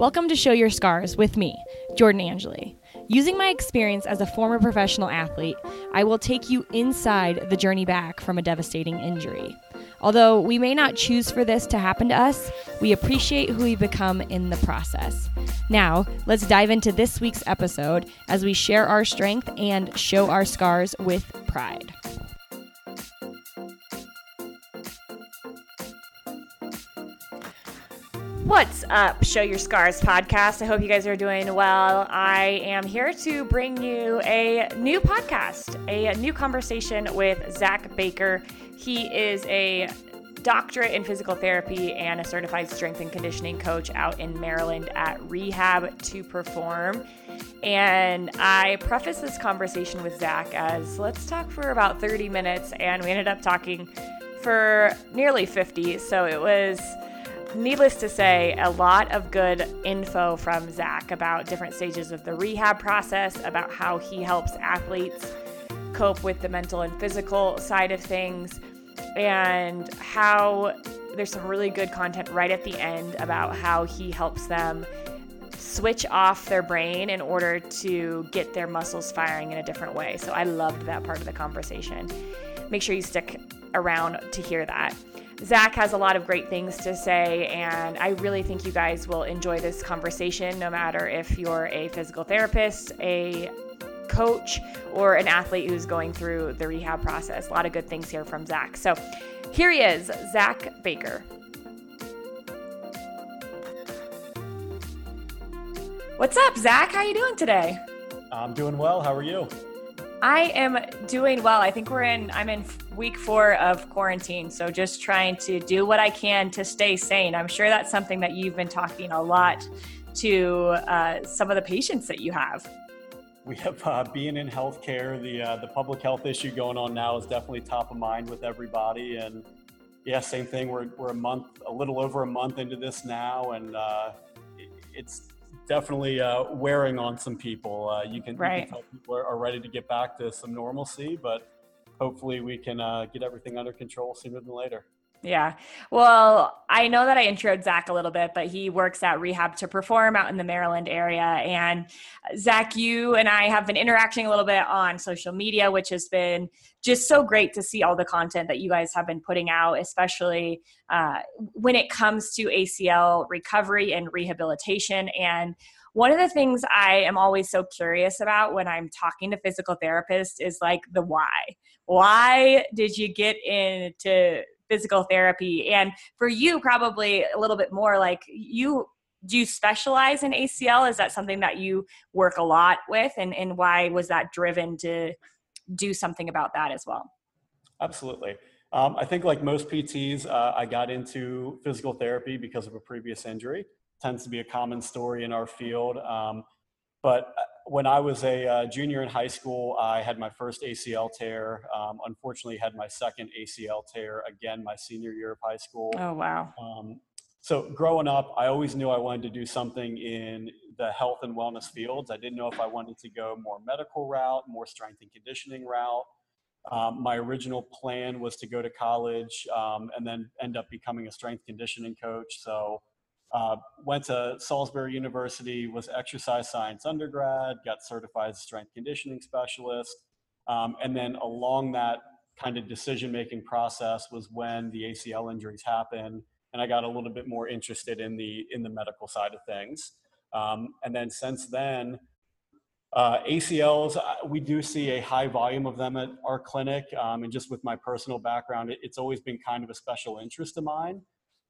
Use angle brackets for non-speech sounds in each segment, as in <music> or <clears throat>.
Welcome to Show Your Scars with me, Jordan Angeli. Using my experience as a former professional athlete, I will take you inside the journey back from a devastating injury. Although we may not choose for this to happen to us, we appreciate who we become in the process. Now, let's dive into this week's episode as we share our strength and show our scars with pride. What's up, Show Your Scars podcast? I hope you guys are doing well. I am here to bring you a new podcast, a new conversation with Zach Baker. He is a doctorate in physical therapy and a certified strength and conditioning coach out in Maryland at Rehab to Perform. And I preface this conversation with Zach as let's talk for about 30 minutes, and we ended up talking for nearly 50. So it was needless to say, a lot of good info from Zach about different stages of the rehab process, about how he helps athletes cope with the mental and physical side of things, and how there's some really good content right at the end about how he helps them switch off their brain in order to get their muscles firing in a different way. So I loved that part of the conversation. Make sure you stick around to hear that. Zach has a lot of great things to say, and I really think you guys will enjoy this conversation no matter if you're a physical therapist, a coach, or an athlete who's going through the rehab process. A lot of good things here from Zach. So here he is, Zach Baker. What's up, Zach? How are you doing today? I'm doing well. How are you? I am doing well. I think we're in, I'm in week four of quarantine. So just trying to do what I can to stay sane. I'm sure that's something that you've been talking a lot to uh, some of the patients that you have. We have uh, being in healthcare, the uh, the public health issue going on now is definitely top of mind with everybody. And yeah, same thing. We're we're a month, a little over a month into this now, and uh, it's definitely uh, wearing on some people. Uh, you, can, right. you, can, tell people are, are, ready to get back to some normalcy, but hopefully we can uh, get everything under control sooner than later. Yeah. Well, I know that I introed Zach a little bit, but he works at Rehab to Perform out in the Maryland area. And Zach, you and I have been interacting a little bit on social media, which has been just so great to see all the content that you guys have been putting out, especially uh, when it comes to ACL recovery and rehabilitation. And one of the things I am always so curious about when I'm talking to physical therapists is like the why. Why did you get into physical therapy? And for you, probably a little bit more like you do you specialize in ACL? Is that something that you work a lot with? And, and why was that driven to do something about that as well? Absolutely. Um, I think, like most PTs, uh, I got into physical therapy because of a previous injury tends to be a common story in our field. Um, but uh, when I was a uh, junior in high school, I had my first ACL tear. Um, unfortunately, had my second ACL tear again my senior year of high school. Oh wow! Um, so growing up, I always knew I wanted to do something in the health and wellness fields. I didn't know if I wanted to go more medical route, more strength and conditioning route. Um, my original plan was to go to college um, and then end up becoming a strength conditioning coach. So uh, went to Salisbury University, was exercise science undergrad, got certified as strength conditioning specialist. Um, and then along that kind of decision making process was when the ACL injuries happened. And I got a little bit more interested in the, in the medical side of things. Um, and then since then, uh, ACLs, uh, we do see a high volume of them at our clinic. Um, and just with my personal background, it, it's always been kind of a special interest of mine.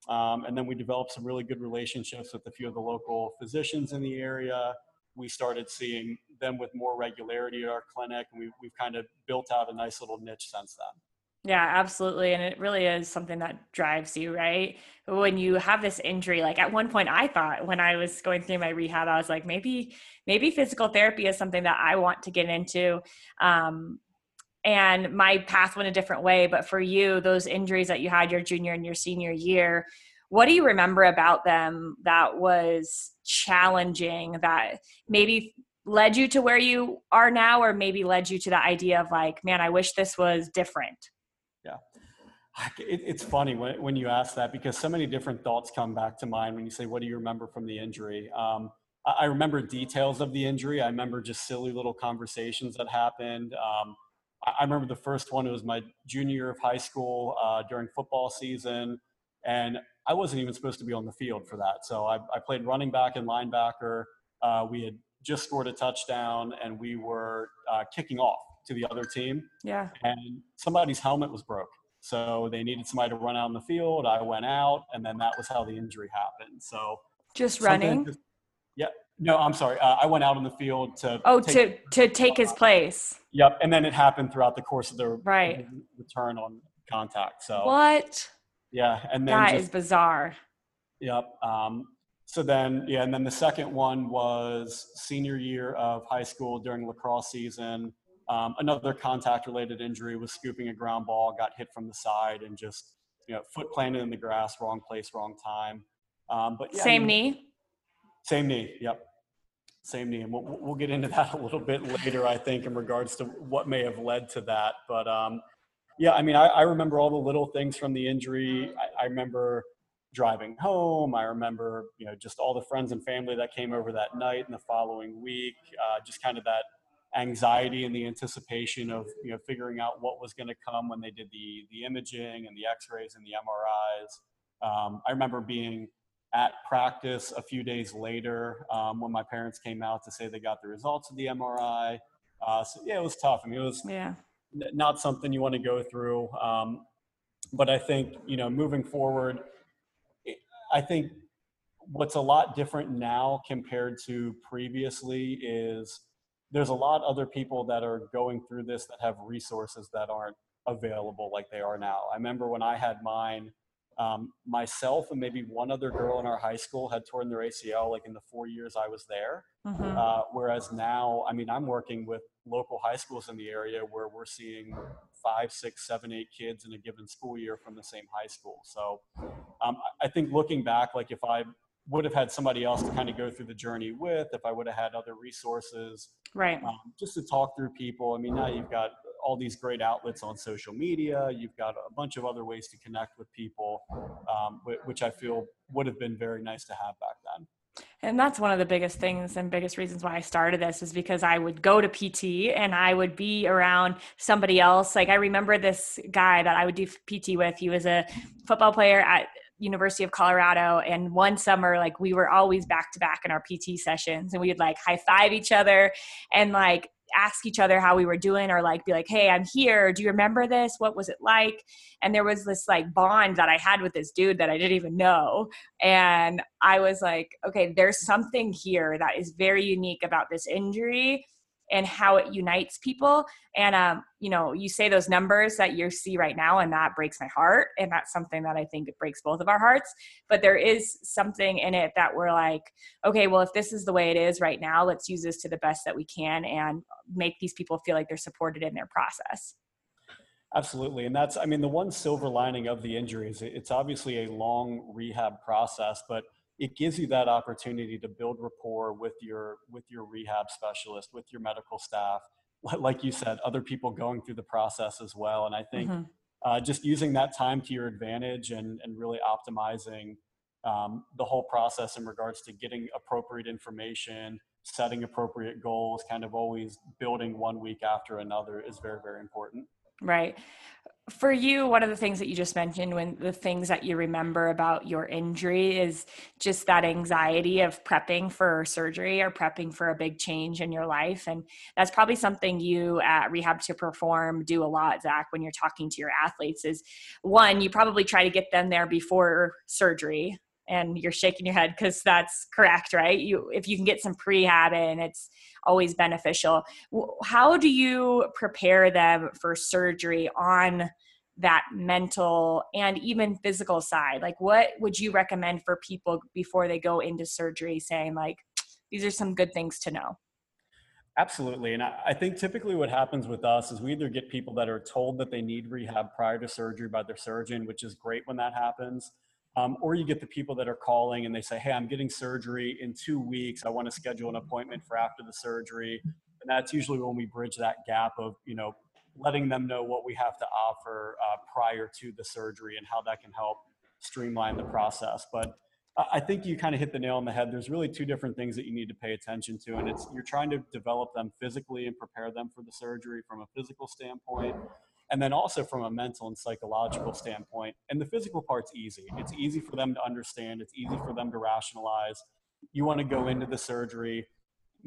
Um, and then we developed some really good relationships with a few of the local physicians in the area. We started seeing them with more regularity at our clinic, and we, we've kind of built out a nice little niche since then. Yeah, absolutely. And it really is something that drives you, right? When you have this injury, like at one point I thought when I was going through my rehab, I was like, maybe, maybe physical therapy is something that I want to get into. Um, and my path went a different way but for you those injuries that you had your junior and your senior year what do you remember about them that was challenging that maybe led you to where you are now or maybe led you to the idea of like man i wish this was different yeah it, it's funny when, when you ask that because so many different thoughts come back to mind when you say, What do you remember from the injury? Um, I, I, remember details of the injury. I remember just silly little conversations that happened. Um, I, remember the first one, it was my junior year of high school uh, during football season. And I wasn't even supposed to be on the field for that. So I, I played running back and linebacker. Uh, we had just scored a touchdown and we were uh, kicking off to the other team. Yeah. And somebody's helmet was broke. So they needed somebody to run out in the field. I went out, and then that was how the injury happened. So just running. Just, yeah. No, I'm sorry. Uh, I went out in the field to. Oh, take, to to take his place. Yep, and then it happened throughout the course of the right return on contact. So what? Yeah, and then that just, is bizarre. Yep. Um, so then, yeah, and then the second one was senior year of high school during lacrosse season. Um, another contact related injury was scooping a ground ball, got hit from the side and just, you know, foot planted in the grass, wrong place, wrong time. Um, but yeah, same I mean, knee? Same knee. Yep. Same. And we'll, we'll get into that a little bit later, I think, in regards to what may have led to that. But um, yeah, I mean, I, I, remember all the little things from the injury. I, I remember driving home. I remember, you know, just all the friends and family that came over that night and the following week. Uh, just kind of that anxiety and the anticipation of you know figuring out what was going to come when they did the the imaging and the X-rays and the MRIs. Um, I remember being at practice a few days later um, when my parents came out to say they got the results of the MRI. Uh, so yeah, it was tough. I mean, it was yeah. n- not something you want to go through. Um, but I think you know moving forward, I think what's a lot different now compared to previously is there's a lot other people that are going through this that have resources that aren't available like they are now. I remember when I had mine, um, myself and maybe one other girl in our high school had torn their ACL like in the four years I was there. Mm-hmm. Uh, whereas now, I mean, I'm working with local high schools in the area where we're seeing five, six, seven, eight kids in a given school year from the same high school. So um, I think looking back, like if I would have had somebody else to kind of go through the journey with if I would have had other resources. Right. Um, just to talk through people. I mean, now you've got all these great outlets on social media. You've got a bunch of other ways to connect with people, um, which I feel would have been very nice to have back then. And that's one of the biggest things and biggest reasons why I started this is because I would go to PT and I would be around somebody else. Like I remember this guy that I would do PT with. He was a football player at University of Colorado. And one summer, like we were always back to back in our PT sessions and we would like high five each other and like ask each other how we were doing or like be like, hey, I'm here. Do you remember this? What was it like? And there was this like bond that I had with this dude that I didn't even know. And I was like, okay, there's something here that is very unique about this injury and how it unites people. And um, you know, you say those numbers that you see right now, and that breaks my heart. And that's something that I think it breaks both of our hearts. But there is something in it that we're like, okay, well, if this is the way it is right now, let's use this to the best that we can and make these people feel like they're supported in their process. Absolutely. And that's, I mean, the one silver lining of the injuries, it's obviously a long rehab process, but it gives you that opportunity to build rapport with your with your rehab specialist with your medical staff like you said other people going through the process as well. And i think mm-hmm. uh, just using that time to your advantage and and really optimizing um, the whole process in regards to getting appropriate information setting appropriate goals kind of always building one week after another is very very important. Right for you one of the things that you just mentioned when the things that you remember about your injury is just that anxiety of prepping for surgery or prepping for a big change in your life. And that's probably something you at rehab to perform do a lot zach when you're talking to your athletes is one you probably try to get them there before surgery and you're shaking your head because that's correct right you if you can get some prehab in it's always beneficial how do you prepare them for surgery on that mental and even physical side like what would you recommend for people before they go into surgery saying like these are some good things to know Absolutely. And I think typically what happens with us is we either get people that are told that they need rehab prior to surgery by their surgeon, which is great when that happens. Um, or you get the people that are calling and they say, Hey, I'm getting surgery in two weeks. I want to schedule an appointment for after the surgery. And that's usually when we bridge that gap of, you know, letting them know what we have to offer uh, prior to the surgery and how that can help streamline the process. But I think you kind of hit the nail on the head. There's really two different things that you need to pay attention to, and it's you're trying to develop them physically and prepare them for the surgery from a physical standpoint, and then also from a mental and psychological standpoint. And the physical part's easy. It's easy for them to understand. It's easy for them to rationalize. You want to go into the surgery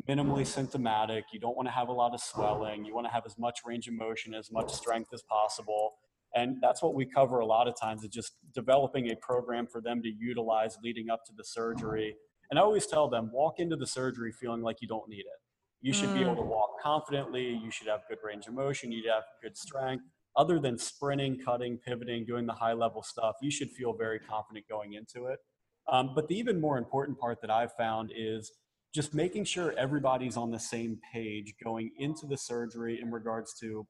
minimally symptomatic. You don't want to have a lot of swelling. You want to have as much range of motion, as much strength as possible. And that's what we cover a lot of times is just developing a program for them to utilize leading up to the surgery. And I always tell them, walk into the surgery feeling like you don't need it. You should mm. be able to mm. walk confidently. You should have good range of motion. You'd have good strength. Other than sprinting, cutting, pivoting, doing the high level stuff, you should feel very confident going into it. Um, but the even more important part that I've found is just making sure everybody's on the same page going into the surgery in regards to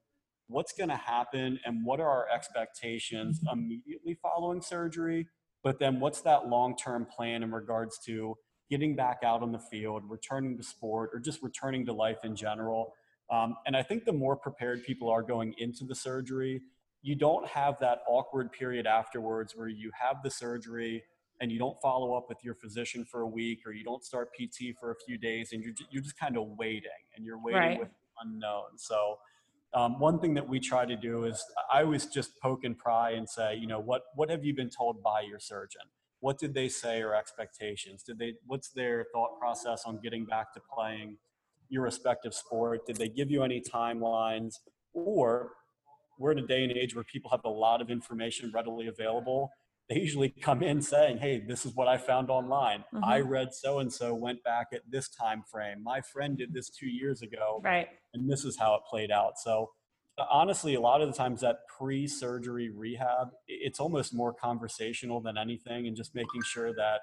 what's going to happen and what are our expectations immediately following surgery but then what's that long-term plan in regards to getting back out on the field returning to sport or just returning to life in general um, and i think the more prepared people are going into the surgery you don't have that awkward period afterwards where you have the surgery and you don't follow up with your physician for a week or you don't start pt for a few days and you're, you're just kind of waiting and you're waiting right. with unknown so um, one thing that we try to do is I always just poke and pry and say, you know, what what have you been told by your surgeon? What did they say or expectations? Did they what's their thought process on getting back to playing your respective sport? Did they give you any timelines? Or we're in a day and age where people have a lot of information readily available they usually come in saying hey this is what i found online mm-hmm. i read so and so went back at this time frame my friend did this two years ago right and this is how it played out so honestly a lot of the times that pre-surgery rehab it's almost more conversational than anything and just making sure that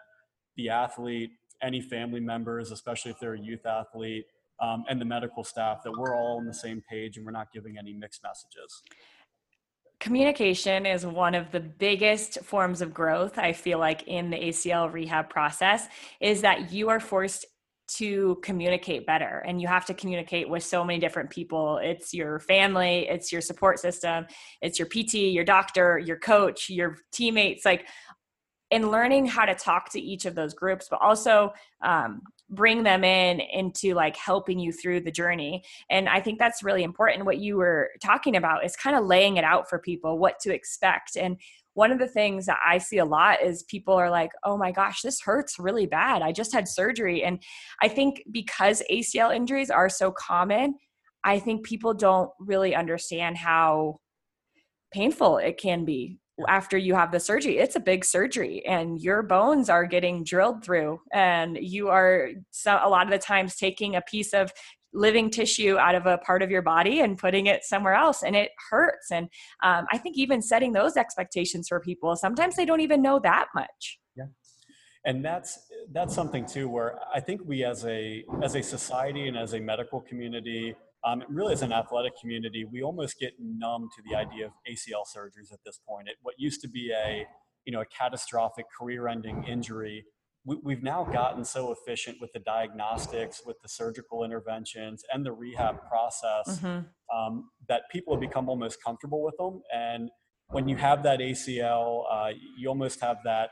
the athlete any family members especially if they're a youth athlete um, and the medical staff that we're all on the same page and we're not giving any mixed messages. Communication is one of the biggest forms of growth i feel like in the acl rehab process is that you are forced to communicate better and you have to communicate with so many different people. It's your family it's your support system it's your pt your doctor your coach your teammates like in learning how to talk to each of those groups but also um, bring them in into like helping you through the journey. And i think that's really important. What you were talking about is kind of laying it out for people what to expect and one of the things that i see a lot is people are like oh my gosh this hurts really bad. I just had surgery. And i think because acl injuries are so common i think people don't really understand how painful it can be after you have the surgery. It's a big surgery and your bones are getting drilled through and you are so a lot of the times taking a piece of living tissue out of a part of your body and putting it somewhere else and it hurts. And um, i think even setting those expectations for people sometimes they don't even know that much. Yeah. And that's that's something too where i think we as a as a society and as a medical community um, really, as an athletic community, we almost get numb to the idea of ACL surgeries at this point. It, what used to be a you know a catastrophic career-ending injury, we, have now gotten so efficient with the diagnostics, with the surgical interventions, and the rehab process mm-hmm. um, that people have become almost comfortable with them. And when you have that ACL, uh, you almost have that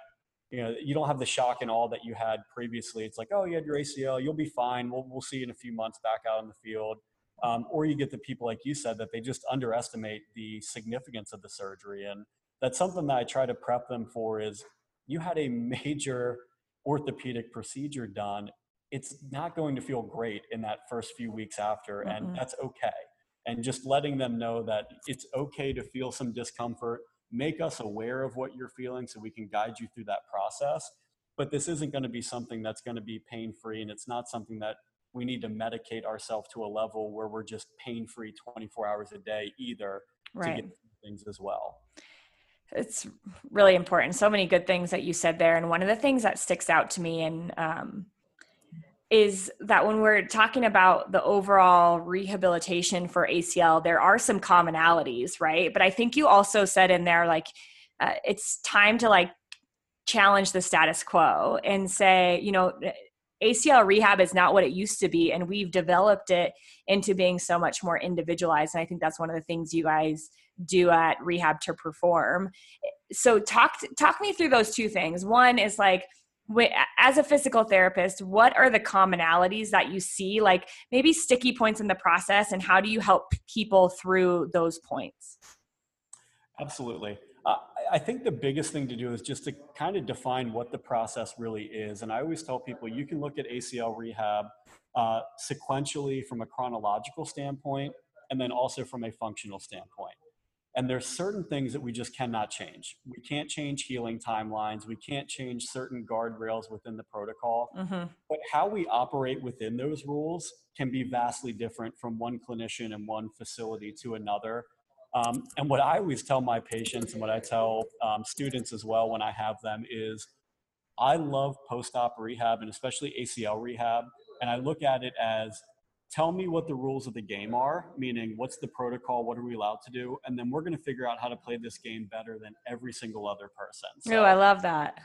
you know you don't have the shock and all that you had previously it's like oh you had your acl you'll be fine we'll, we'll see you in a few months back out on the field um, or you get the people like you said that they just underestimate the significance of the surgery and that's something that i try to prep them for is you had a <laughs> major orthopedic procedure done it's not going to feel great in that first few weeks after mm-hmm. and that's okay and just letting them know that it's okay to feel some discomfort make us aware of what you're feeling so we can guide you through that process but this isn't going to be something that's going to be pain free and it's not something that we need to medicate ourselves to a level where we're just pain free 24 hours a day either right. to get things as well it's really important. So many good things that you said there. And one of the things that sticks out to me and um, is that when we're talking about the overall rehabilitation for acl there are some commonalities right? But i think you also said in there like uh, it's time to like challenge the status quo and say you know ACL rehab is not what it used to be, and we've developed it into being so much more individualized. And I think that's one of the things you guys do at Rehab to Perform. So talk talk me through those two things. One is like as a physical therapist, what are the commonalities that you see, like maybe sticky points in the process, and how do you help people through those points? Absolutely. Uh, I think the biggest thing to do is just to kind of define what the process really is. And I always tell people you can look at ACL rehab uh, sequentially from a chronological standpoint and then also from a functional standpoint. And there's certain things that we just cannot change. We can't change healing timelines. We can't change certain guardrails within the protocol. Mm-hmm. But how we operate within those rules can be vastly different from one clinician and one facility to another. Um, and what I always tell my patients and what I tell um, students as well when I have them is I love post op rehab and especially ACL rehab. And I look at it as tell me what the rules of the game are, meaning what's the protocol, what are we allowed to do, and then we're going to figure out how to play this game better than every single other person. So, oh, I love that.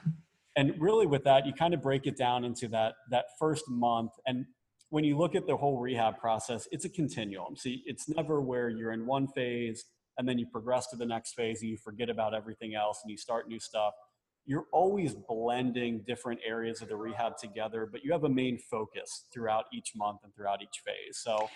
And really, with that, you kind of break it down into that that first month. And when you look at the whole rehab process, it's a continuum. See, it's never where you're in one phase and then you progress to the next phase and you forget about everything else and you start new stuff you're always blending different areas of the rehab together, but you have a main focus throughout each month and throughout each phase. So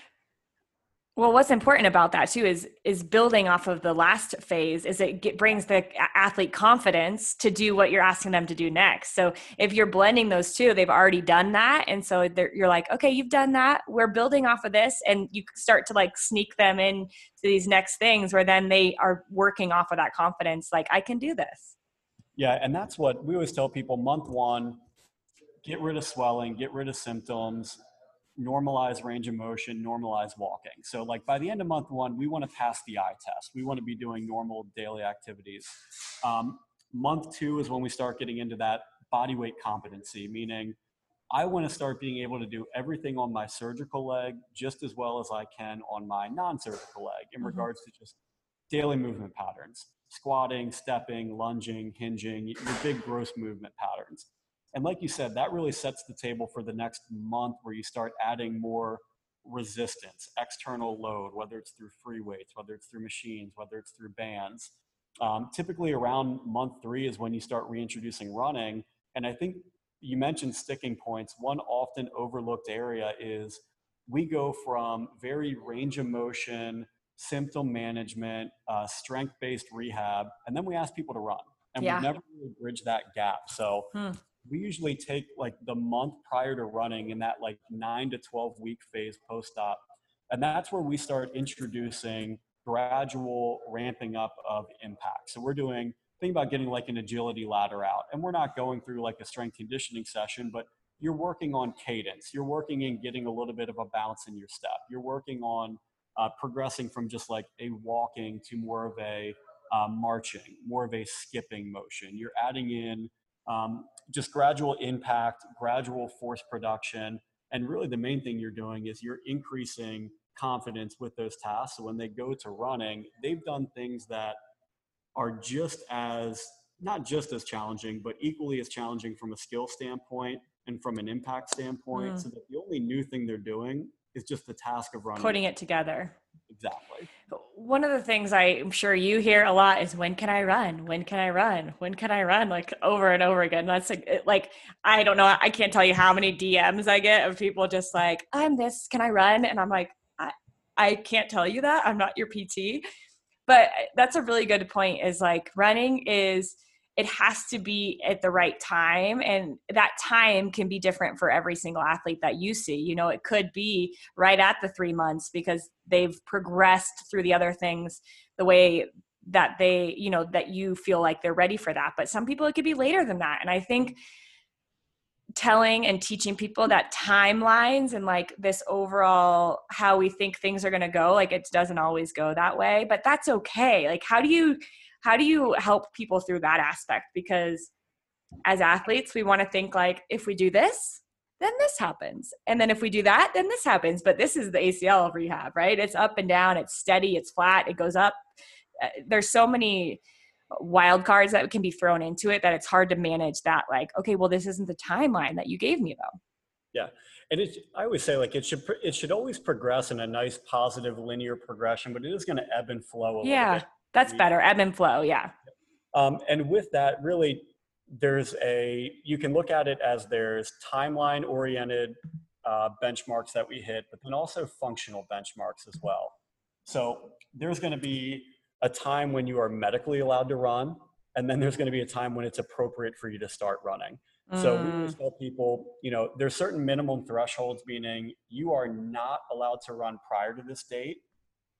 well, what's important about that too is is building off of the last phase. Is it get, brings the athlete confidence to do what you're asking them to do next. So if you're blending those two, they've already done that, and so you're like, okay, you've done that. We're building off of this, and you start to like sneak them in to these next things, where then they are working off of that confidence. Like I can do this. Yeah, and that's what we always tell people month one get rid of swelling, get rid of symptoms, normalize range of motion, normalize walking. So, like by the end of month one, we want to pass the eye test. We want to be doing normal daily activities. Um, month two is when we start getting into that body weight competency, meaning I want to start being able to do everything on my surgical leg just as well as I can on my non surgical leg in mm-hmm. regards to just daily movement patterns squatting, stepping, lunging, hinging, your big gross movement patterns. And like you said, that really sets the table for the next month where you start adding more resistance, external load, whether it's through free weights, whether it's through machines, whether it's through bands. Um, typically, around month three is when you start reintroducing running. And I think you mentioned sticking points. One often overlooked area is we go from very range of motion, symptom management, uh, strength based rehab, and then we ask people to run. And yeah. we never really bridge that gap. So hmm. we usually take like the month prior to running in that like nine to 12 week phase post op. And that's where we start introducing gradual ramping up of impact. So we're doing, think about getting like an agility ladder out. And we're not going through like a strength conditioning session, but you're working on cadence. You're working in getting a little bit of a bounce in your step. You're working on uh, progressing from just like a walking to more of a uh, marching, more of a skipping motion. You're adding in um, just gradual impact, gradual force production. And really, the main thing you're doing is you're increasing confidence with those tasks. So when they go to running, they've done things that are just as, not just as challenging, but equally as challenging from a skill standpoint and from an impact standpoint. Mm. So that the only new thing they're doing is just the task of running. Putting it together. Exactly. One of the things I'm sure you hear a lot is when can I run? When can I run? When can I run? Like over and over again. That's like, like I don't know. I can't tell you how many DMs I get of people just like, I'm this, can I run? And I'm like, I, I can't tell you that. I'm not your PT. But eh, that's a really good point is like running is – it has to be at the right time and that time can be different for every single athlete that you see. You know it could be right at the three months because they've progressed through the other things the way that they you know that you feel like they're ready for that. But some people it could be later than that. And i think telling and teaching people that timelines and like this overall how we think things are going to go like it doesn't always go that way but that's okay. Like how do you how do you help people through that aspect? Because as athletes we want to think like if we do this then this happens. And then if we do that then this happens. But this is the acl rehab right? It's up and down it's steady it's flat it goes up. Uh, there's so many wild cards that can be thrown into it that it's hard to manage that like okay well this isn't the timeline that you gave me though. Yeah, and it, I always say like it should it should always progress in a nice positive linear progression, but it is going to ebb and flow. yeah, that's better. Ebb and flow. Yeah. Um, and with that, really, there's a you can look at it as there's timeline oriented uh, benchmarks that we hit, but then also functional benchmarks as well. So there's going to be a time when you are medically allowed to run, and then there's going to be a time when it's appropriate for you to start running. So we always mm. tell people, you know, there's certain minimum thresholds, meaning you are not allowed to run prior to this date.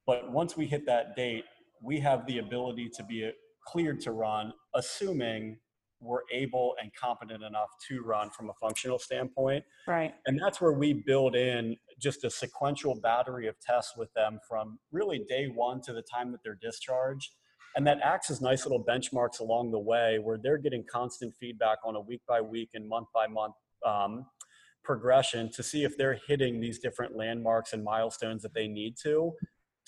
But once we hit that date, we have the ability to be cleared to run, assuming we're able and competent enough to run from a functional standpoint. Right. And that's where we build in just a sequential battery of tests with them from really day one to the time that they're discharged. And that acts as nice little benchmarks along the way where they're getting constant feedback on a week by week and month by month um, progression to see if they're hitting these different landmarks and milestones that they need to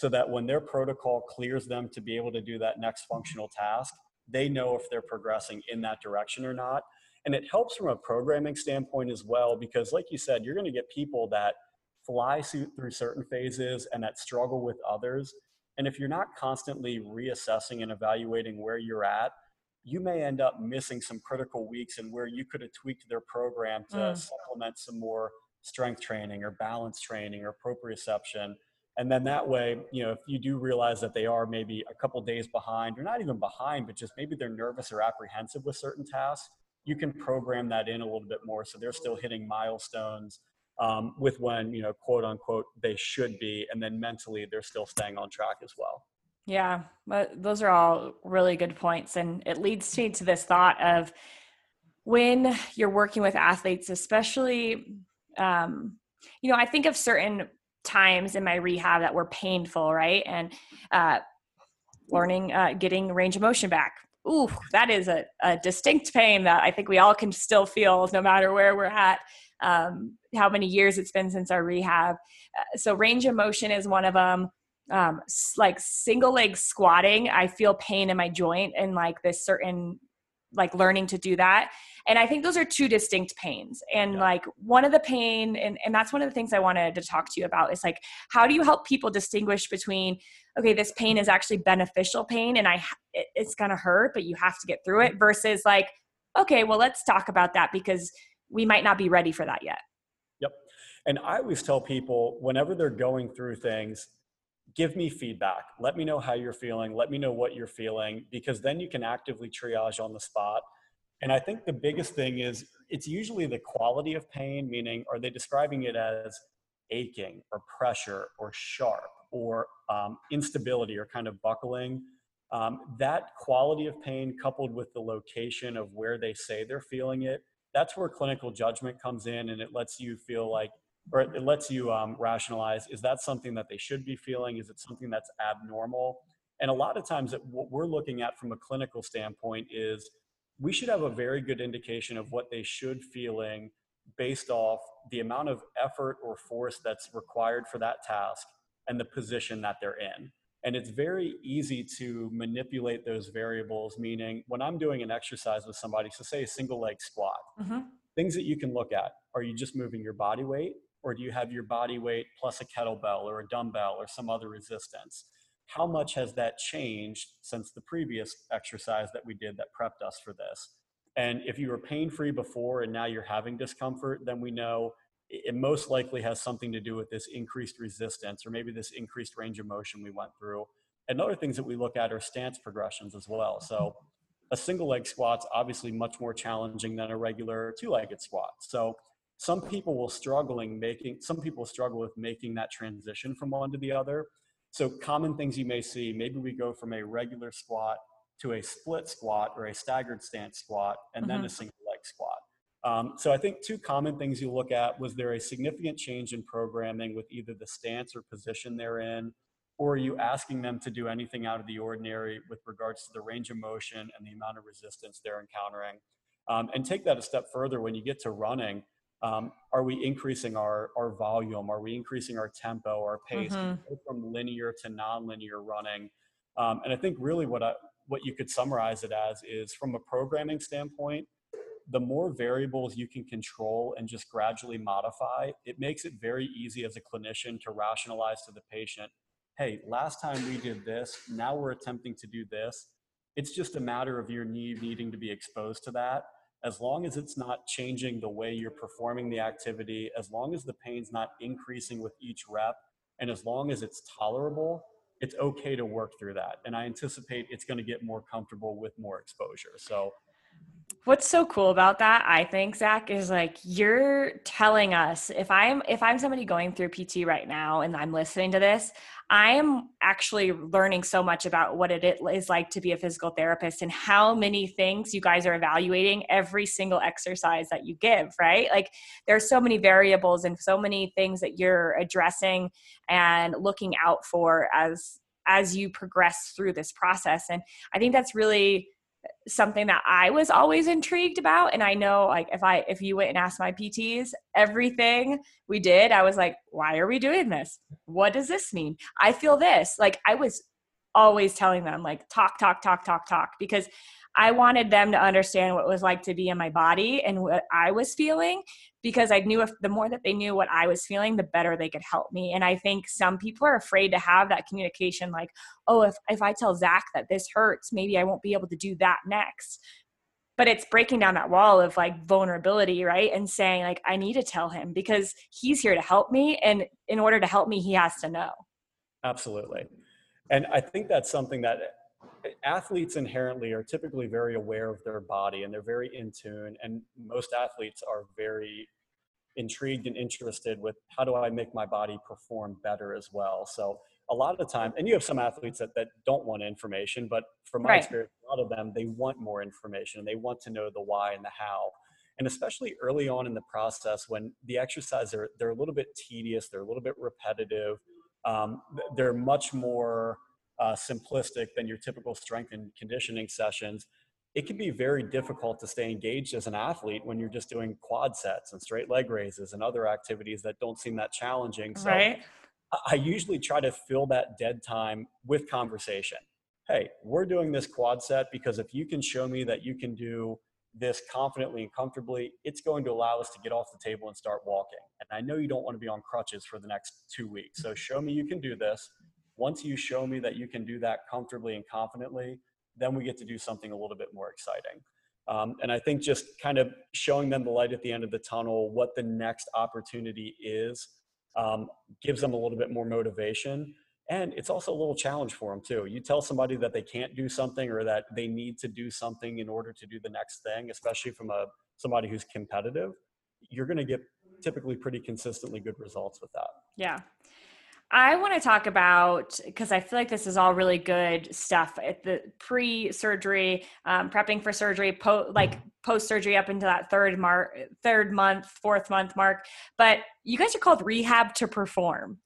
so that when their protocol clears them to be able to do that next functional task, they know if they're progressing in that direction or not. And it helps from a programming standpoint as well, because like you said, you're going to get people that fly through certain phases and that struggle with others. And if you're not constantly reassessing and evaluating where you're at, you may end up missing some critical weeks and where you could have tweaked their program to mm. supplement some more strength training or balance training or proprioception and then that way you know if you do realize that they are maybe a couple days behind or not even behind but just maybe they're nervous or apprehensive with certain tasks you can program that in a little bit more so they're still hitting milestones um, with when you know quote unquote they should be and then mentally they're still staying on track as well. Yeah but those are all really good points and it leads me to this thought of when you're working with athletes especially um, you know i think of certain times in my rehab that were painful, right? And uh, learning, uh, getting range of motion back. Ooh, that is a, a, distinct pain that I think we all can still feel no matter where we're at. Um, how many years it's been since our rehab. Uh, so range of motion is one of them. Um, like single leg squatting, I feel pain in my joint and like this certain like learning to do that. And i think those are two distinct pains. And yeah. like one of the pain and, and that's one of the things i wanted to talk to you about is like how do you help people distinguish between okay this pain is actually beneficial pain and i it's gonna hurt but you have to get through it versus like okay well let's talk about that because we might not be ready for that yet. Yep. And i always tell people whenever they're going through things give me feedback. Let me know how you're feeling. Let me know what you're feeling because then you can actively triage on the spot. And I think the biggest thing is it's usually the quality of pain, meaning are they describing it as aching or pressure or sharp or um, instability or kind of buckling? Um, that quality of pain coupled with the location of where they say they're feeling it, that's where clinical judgment comes in and it lets you feel like or it lets you um, rationalize is that something that they should be feeling? Is it something that's abnormal? And a lot of times what we're looking at from a clinical standpoint is we should have a very good indication of what they should feeling based off the amount of effort or force that's required for that task and the position that they're in. And it's very easy to manipulate those variables meaning when i'm doing an exercise with somebody so say a single leg squat mm-hmm. things that you can look at. Are you just moving your body weight or do you have your body weight plus a kettlebell or a dumbbell or some other resistance? How much has that changed since the previous exercise that we did that prepped us for this? And if you were pain free before and now you're having discomfort, then we know it most likely has something to do with this increased resistance or maybe this increased range of motion we went through. And other things that we look at are stance progressions as well. So a single leg squat's obviously much more challenging than a regular two legged squat. So some people will struggling making some people struggle with making that transition from one to the other so common things you may see maybe we go from a regular squat to a split squat or a staggered stance squat and mm-hmm. then a mm-hmm. single leg squat um, so i think two common things you look at was there a significant change in programming with either the stance or position they're in or are you asking them to do anything out of the ordinary with regards to the range of motion and the amount of resistance they're encountering um, and take that a step further when you get to running um, are we increasing our, our volume? Are we increasing our tempo, our pace mm-hmm. from linear to nonlinear running? Um, and I think really what I, what you could summarize it as is from a programming standpoint, the more variables you can control and just gradually modify, it makes it very easy as a clinician to rationalize to the patient hey, last time we did this, now we're attempting to do this. It's just a matter of your knee needing to be exposed to that. As long as it's not changing the way you're performing the activity, as long as the pain's not increasing with each rep, and as long as it's tolerable, it's okay to work through that. And I anticipate it's going to get more comfortable with more exposure. So what's so cool about that i think zach is like you're telling us if i'm if i'm somebody going through pt right now and i'm listening to this i am actually learning so much about what it is like to be a physical therapist and how many things you guys are evaluating every single exercise that you give right? Like there's so many variables and so many things that you're addressing and looking out for as as you progress through this process and i think that's really something that I was always intrigued about. And I know like if I if you went and asked my PTs, everything we did, I was like, why are we doing this? What does this mean? I feel this. Like I was always telling them like talk, talk, talk, talk, talk, because I wanted them to understand what it was like to be in my body and what I was feeling because I knew if the more that they knew what I was feeling, the better they could help me. And I think some people are afraid to have that communication like, oh, if, if I tell Zach that this hurts, maybe I won't be able to do that next. But it's breaking down that wall of like vulnerability, right? And saying, like, I need to tell him because he's here to help me. And in order to help me, he has to know. Absolutely. And I think that's something that athletes inherently are typically very aware of their body and they're very in tune and most athletes are very intrigued and interested with how do i make my body perform better as well so a lot of the time and you have some athletes that, that don't want information but from my right. experience a lot of them they want more information and they want to know the why and the how and especially early on in the process when the exercise are they're a little bit tedious they're a little bit repetitive um, they're much more uh, simplistic than your typical strength and conditioning sessions, it can be very difficult to stay engaged as an athlete when you're just doing quad sets and straight leg raises and other activities that don't seem that challenging. So right. I usually try to fill that dead time with conversation. Hey, we're doing this quad set because if you can show me that you can do this confidently and comfortably, it's going to allow us to get off the table and start walking. And I know you don't want to be on crutches for the next two weeks. So show me you can do this. Once you show me that you can do that comfortably and confidently, then we get to do something a little bit more exciting. Um, and I think just kind of showing them the light at the end of the tunnel, what the next opportunity is, um, gives them a little bit more motivation. And it's also a little challenge for them too. You tell somebody that they can't do something or that they need to do something in order to do the next thing, especially from a somebody who's competitive, you're going to get typically pretty consistently good results with that. Yeah. I want to talk about because I feel like this is all really good stuff at the pre-surgery, um, prepping for surgery, po- like post-surgery up into that third mark, third month, fourth month mark. But you guys are called rehab to perform,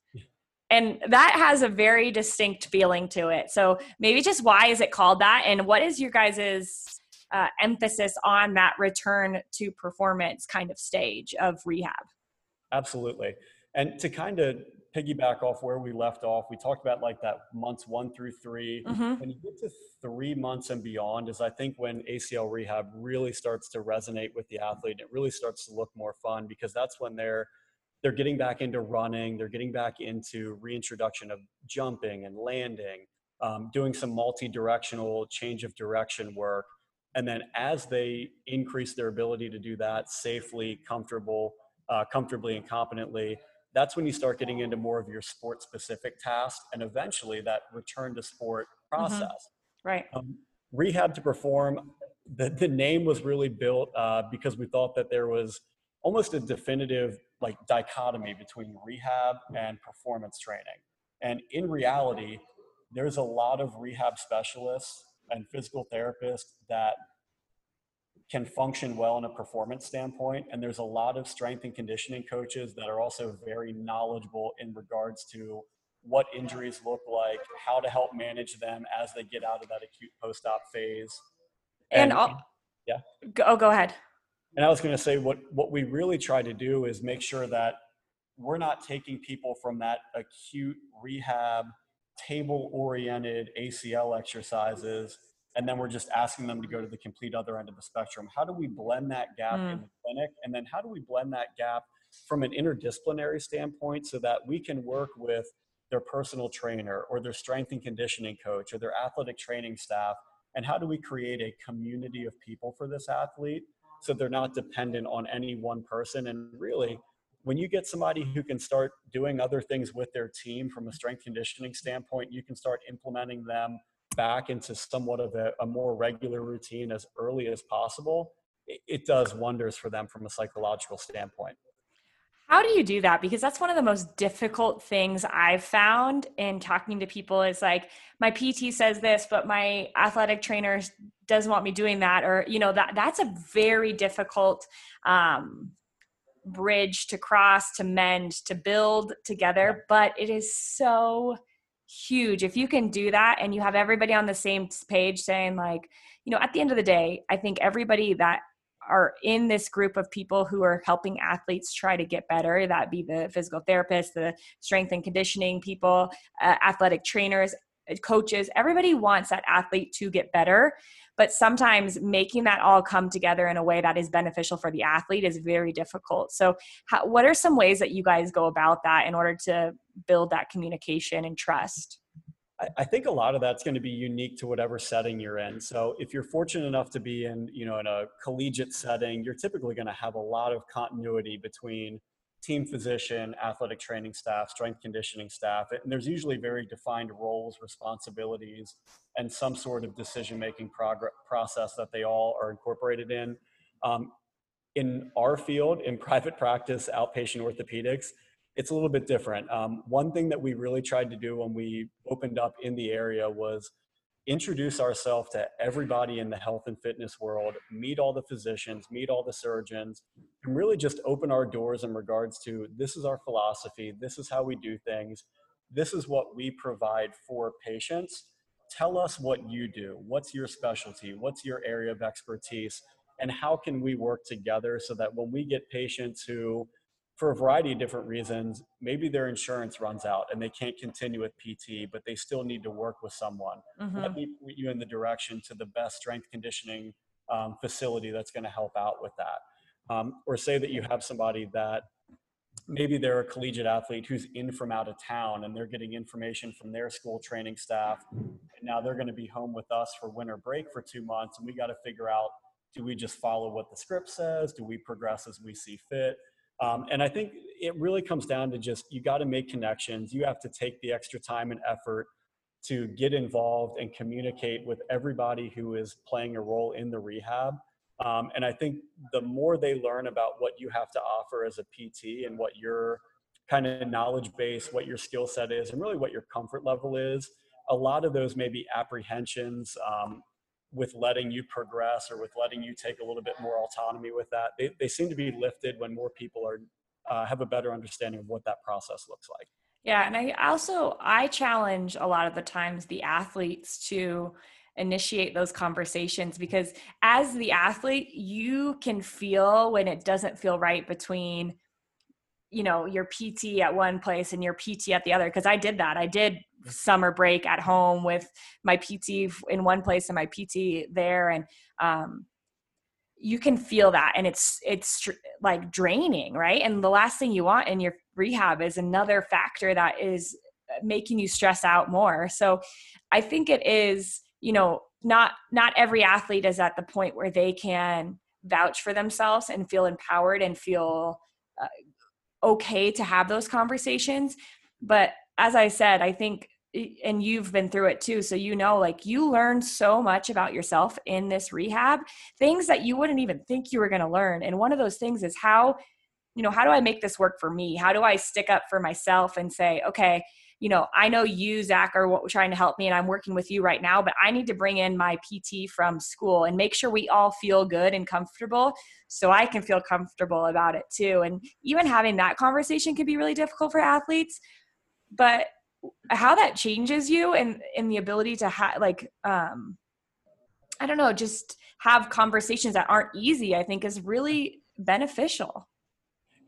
and that has a very distinct feeling to it. So maybe just why is it called that, and what is your guys's uh, emphasis on that return to performance kind of stage of rehab? Absolutely, and to kind of piggyback off where we left off, we talked about like that months one through 3 mm-hmm. When you get to three months and beyond, is I think when ACL rehab really starts to resonate with the athlete. It really starts to look more fun because that's when they're they're getting back into running, they're getting back into reintroduction of jumping and landing, um, doing some multi-directional change of direction work. And then as they increase their ability to do that safely, comfortable, uh, comfortably and competently, that's when you start getting into more of your sport specific tasks and eventually that return to sport mm-hmm. process. Mm-hmm. Right. Um, rehab to perform, the, the name was really built uh, because we thought that there was almost a definitive like dichotomy between rehab and performance training. And in reality, there's a lot of rehab specialists and physical therapists that can function well in a performance standpoint. And there's a lot of strength and conditioning coaches that are also very knowledgeable in regards to what injuries look like, how to help manage them as they get out of that acute post-op phase. And, and yeah. Go, oh, go ahead. And I was going to say what what we really try to do is make sure that we're not taking people from that acute rehab table oriented ACL exercises and then we're just asking them to go to the complete other end of the spectrum. How do we blend that gap mm. in the clinic? And then how do we blend that gap from an interdisciplinary standpoint so that we can work with their personal trainer or their strength and conditioning coach or their athletic training staff? And how do we create a community of people for this athlete so they're not dependent on any one person? And really, when you get somebody who can start doing other things with their team from a strength conditioning standpoint, you can start implementing them back into somewhat of a, a more regular routine as early as possible. It, it does wonders for them from a psychological standpoint. How do you do that? Because that's one of the most difficult things I've found in talking to people is like my PT says this, but my athletic trainer doesn't want me doing that, or you know that that's a very difficult um, bridge to cross, to mend, to build together. But it is so huge. If you can do that and you have everybody on the same page saying like, you know, at the end of the day, I think everybody that are in this group of people who are helping athletes try to get better that be the physical therapists the strength and conditioning people uh, athletic trainers uh, coaches everybody wants that athlete to get better but sometimes making that all come together in a way that is beneficial for the athlete is very difficult so how, what are some ways that you guys go about that in order to build that communication and trust I think a lot of that's going to be unique to whatever setting you're in. So if you're fortunate enough to be in, you know, in a collegiate setting, you're typically going to have a lot of continuity between team physician, athletic training staff, strength conditioning staff. And there's usually very defined roles, responsibilities, and some sort of decision making progress process that they all are incorporated in. Um, in our field, in <laughs> private practice, outpatient orthopedics, it's a little bit different. Um, one thing that we really tried to do when we opened up in the area was introduce ourselves to everybody in the health and fitness world, meet all the physicians, meet all the surgeons, and really just open our doors in regards to this is our philosophy, this is how we do things, this is what we provide for patients. Tell us what you do. What's your specialty? What's your area of expertise? And how can we work together so that when we get patients who for a variety of different reasons, maybe their insurance runs out and they can't continue with PT, but they still need to work with someone. Mm-hmm. Let me point you in the direction to the best strength conditioning um, facility that's going to help out with that. Um, or say that you have somebody that maybe they're a collegiate athlete who's in from out of town and they're getting information from their school training staff. And now they're going to be home with us for winter break for two months. And we got to figure out do we just follow what the script says? Do we progress as we see fit? Um, and I think it really comes down to just you got to make connections. You have to take the extra time and effort to get involved and communicate with everybody who is playing a role in the rehab. Um, and I think the more they learn about what you have to offer as a PT and what your kind of knowledge base, what your skill set is, and really what your comfort level is, a lot of those maybe apprehensions um, with letting you progress or with letting you take a little bit more autonomy with that they, they seem to be lifted when more people are uh, have a better understanding of what that process looks like. Yeah and i also i challenge a lot of the times the athletes to initiate those conversations because as the athlete you can feel when it doesn't feel right between you know your pt at one place and your pt at the other because i did that. I did summer break at home with my pt in one place and my pt there and um, you can feel that and it's it's like draining right? And the last thing you want in your rehab is another factor that is making you stress out more. So i think it is you know not not every athlete is at the point where they can vouch for themselves and feel empowered and feel uh, okay to have those conversations. But as i said i think and you've been through it too so you know like you learned so much about yourself in this rehab things that you wouldn't even think you were going to learn. And one of those things is how you know how do i make this work for me? How do i stick up for myself and say okay you know i know you zach are trying to help me and i'm working with you right now but i need to bring in my pt from school and make sure we all feel good and comfortable so i can feel comfortable about it too. And even having that conversation can be really difficult for athletes but how that changes you and in the ability to have like um i don't know just have conversations that aren't easy i think is really beneficial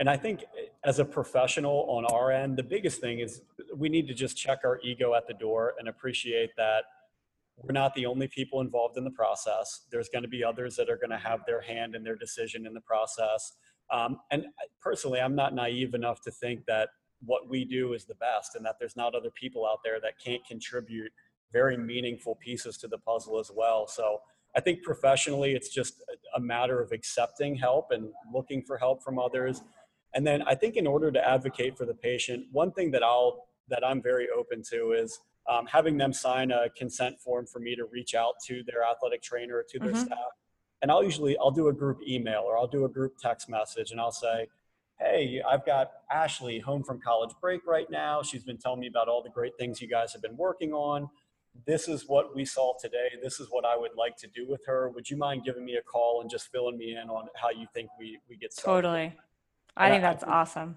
and i think as a professional on our end the biggest thing is we need to just check our ego at the door and appreciate that we're not the only people involved in the process. There's going to be others that are going to have their hand in their decision in the process. Um, and personally, I'm not naive enough to think that what we do is the best and that there's not other people out there that can't contribute very meaningful pieces to the puzzle as well. So I think professionally, it's just a matter of accepting help and looking for help from others. And then I think in order to advocate for the patient, one thing that I'll that I'm very open to is um, having them sign a consent form for me to reach out to their athletic trainer or to their mm-hmm. staff. And I'll usually I'll do a group email or I'll do a group text message and I'll say, hey, I've got Ashley home from college break right now. She's been telling me about all the great things you guys have been working on. This is what we saw today. This is what I would like to do with her. Would you mind giving me a call and just filling me in on how you think we, we get started? Totally. I think that's I think, awesome.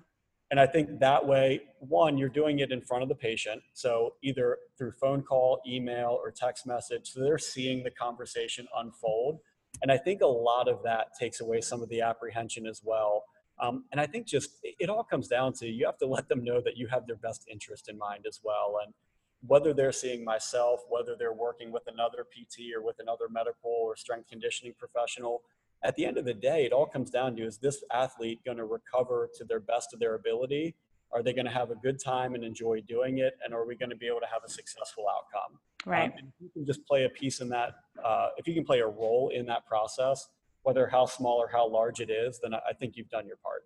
And I think that way, one, you're doing it in front of the patient. So either through phone call, email, or text message. So they're seeing the conversation unfold. And I think a lot of that takes away some of the apprehension as well um, and I think just it all comes down to you have to let them know that you have their best interest in mind as well. And whether they're seeing myself, whether they're working with another PT or with another medical or strength conditioning professional, at the end of the day, it all comes down to is this athlete going to recover to their best of their ability? Are they going to have a good time and enjoy doing it? And are we going to be able to have a successful outcome? Right. Um, you can just play a piece in that, uh, if you can play a role in that process, whether how small or how large it is, then I think you've done your part.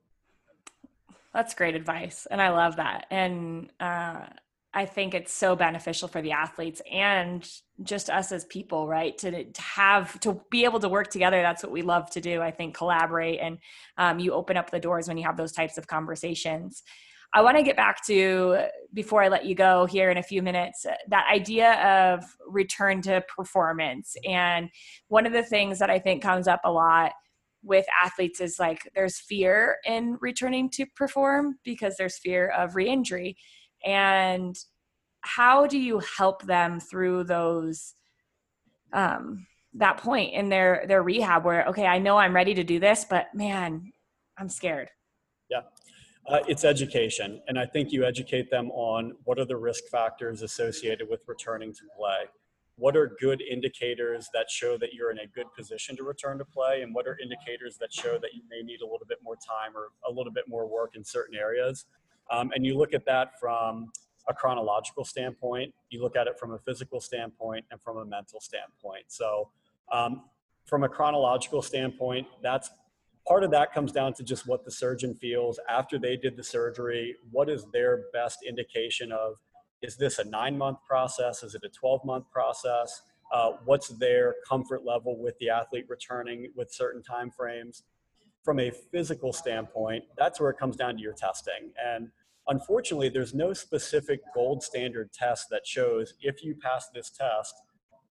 That's great advice. And I love that. And uh, I think it's so beneficial for the athletes and just us as people, right? To, to have, to be able to work together. That's what we love to do. I think collaborate and um, you open up the doors when you have those types of conversations. I want to get back to before I let you go here in a few minutes that idea of return to performance. And one of the things that I think comes up a lot with athletes is like there's fear in returning to perform because there's fear of re-injury. And how do you help them through those um that point in their their rehab where okay, I know I'm ready to do this, but man, I'm scared. Yeah. Uh, it's education. And I think you educate them on what are the risk factors associated with returning to play. What are good indicators that show that you're in a good position to return to play? And what are indicators that show that you may need a little bit more time or a little bit more work in certain areas? Um, and you look at that from a chronological standpoint, you look at it from a physical standpoint, and from a mental standpoint. So, um, from a chronological standpoint, that's part of that comes down to just what the surgeon feels after they did the surgery. What is their best indication of is this a nine month process? Is it a 12 month process? Uh, what's their comfort level with the athlete returning with certain time frames? From a physical standpoint, that's where it comes down to your testing. And unfortunately, there's no specific gold standard test that shows if you pass this test,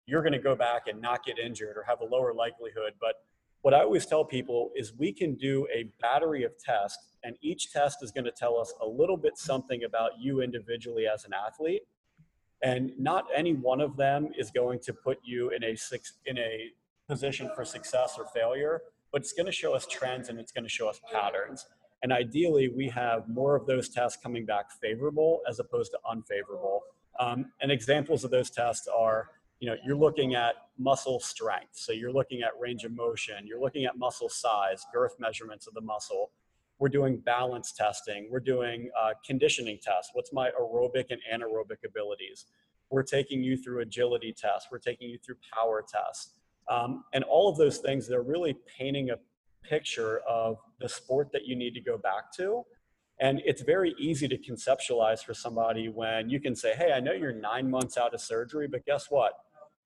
you're going to go back and not get injured or have a lower likelihood. But what I always tell people is we can do a battery of tests, and each test is going to tell us a little bit something about you individually as an athlete. And not any one of them is going to put you in a six, in a position for success or failure, but it's going to show us trends and it's going to show us patterns. And ideally, we have more of those tests coming back favorable as opposed to unfavorable. Um, and examples of those tests are you know you're looking at muscle strength so you're looking at range of motion you're looking at muscle size girth measurements of the muscle we're doing balance testing we're doing uh, conditioning tests what's my aerobic and anaerobic abilities we're taking you through agility tests we're taking you through power tests um, and all of those things they're really painting a picture of the sport that you need to go back to and it's very easy to conceptualize for somebody when you can say, hey, I know you're nine months out of surgery, but guess what?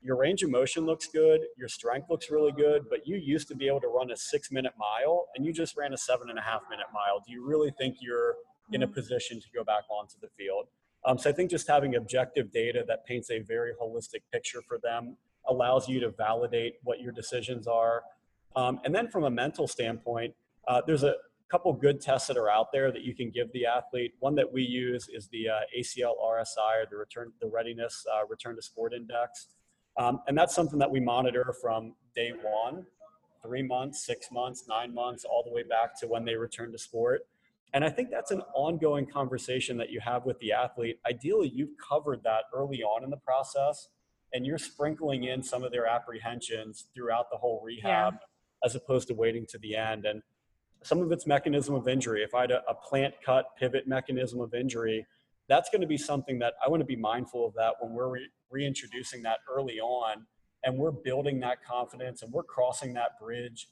your range of motion looks good, your strength looks really good, but you used to be able to run a six minute mile and you just ran a seven and a half minute mile. Do you really think you're in a mm. position to go back onto the field? Um, so I think just having objective data that paints a very holistic picture for them allows you to validate what your decisions are. Um, and then from a mental standpoint, uh, there's a couple good tests that are out there that you can give the athlete. One that we use is the uh, ACL RSI or the return the readiness uh, return to sport index. Um, and that's something that we monitor from day one, three months, six months, nine months, all the way back to when they return to sport. And I think that's an ongoing conversation that you have with the athlete. Ideally, you've covered that early on in the process. And you're sprinkling in some of their apprehensions throughout the whole rehab yeah. as opposed to waiting to the end. And some of it's mechanism of injury. If I had a, a plant cut pivot mechanism of injury, that's going to be something that I want to be mindful of that when we're re- reintroducing that early on and we're building that confidence and we're crossing that bridge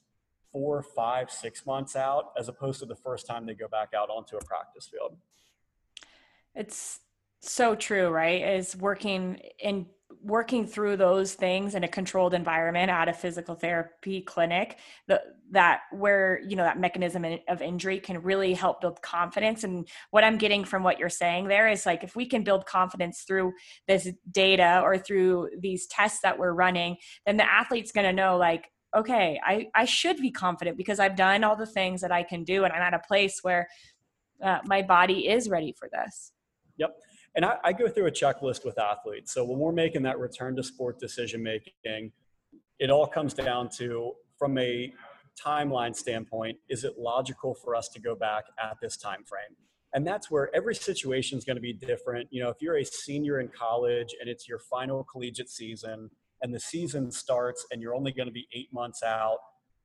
four, five, six months out, as opposed to the first time they go back out onto a practice field. It's so true, right? Is working in working through those things in a controlled environment at a physical therapy clinic the, that where you know that mechanism of injury can really help build confidence. And what i'm getting from what you're saying there is like if we can build confidence through this data or through these tests that we're running then the athlete's going to know like okay I, I should be confident because i've done all the things that i can do and i'm at a place where uh, my body is ready for this. Yep and I, I, go through a checklist with athletes. So when we're making that return to sport decision making, it all comes down to from a timeline standpoint, is it logical for us to go back at this time frame? And that's where every situation is going to be different. You know, if you're a senior in college and it's your final collegiate season and the season starts and you're only going to be eight months out,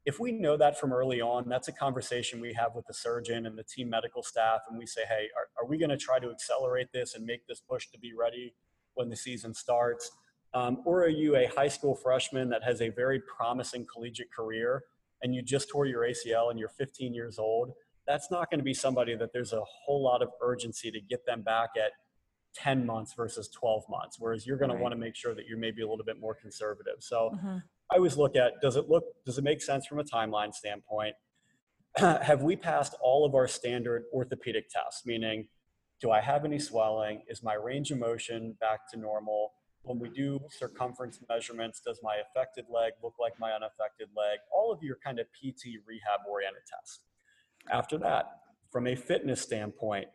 if we know that from early on, that's a conversation we have with the surgeon and the team medical staff. And we say, hey, are, are we going to try to accelerate this and make this push to be ready when the season starts? Um, or are you a high school freshman that has a very promising collegiate career and you just tore your ACL and you're 15 years old? That's not going to be somebody that there's a whole lot of urgency to get them back at 10 months versus 12 months, whereas you're going right. to want to make sure that you're maybe a little bit more conservative. So mm-hmm. I always look at does it look does it make sense from a timeline standpoint? <clears throat> have we passed all of our standard orthopedic tests? Meaning, do I have any swelling? Is my range of motion back to normal? When we do circumference measurements, does my affected leg look like my unaffected leg? All of your kind of PT rehab oriented tests. After that, from a fitness standpoint,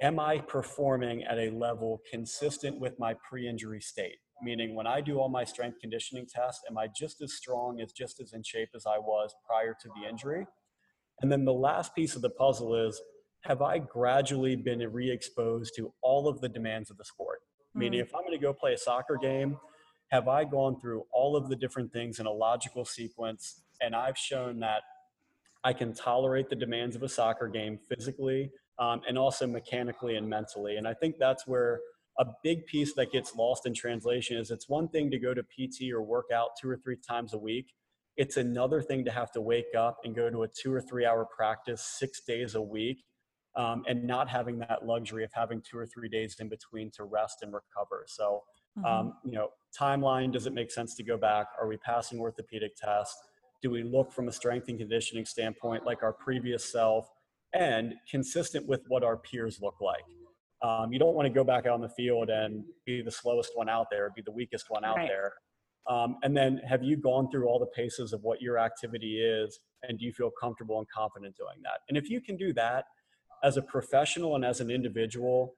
am I performing at a level consistent with my pre injury state? Meaning when I do all my strength conditioning tests, am I just as strong as just as in shape as I was prior to the injury? And then the last piece of the puzzle is have I gradually been re exposed to all of the demands of the sport? Mm-hmm. Meaning, if I'm going to go play a soccer game, have I gone through all of the different things in a logical sequence? And I've shown that I can tolerate the demands of a soccer game physically um, and also mechanically and mentally. And I think that's where a big piece that gets lost in translation is it's one thing to go to PT or work out two or three times a week. It's another thing to have to wake up and go to a two or three hour practice six days a week um, and not having that luxury of having two or three days in between to rest and recover. So, mm-hmm. um, you know, timeline does it make sense to go back? Are we passing orthopedic tests? Do we look from a strength and conditioning standpoint like our previous self and consistent with what our peers look like? Um, you don't want to go back out on the field and be the slowest one out there, be the weakest one out right. there. Um, and then have you gone through all the paces of what your activity is and do you feel comfortable and confident doing that? And if you can do that as a professional and as an individual,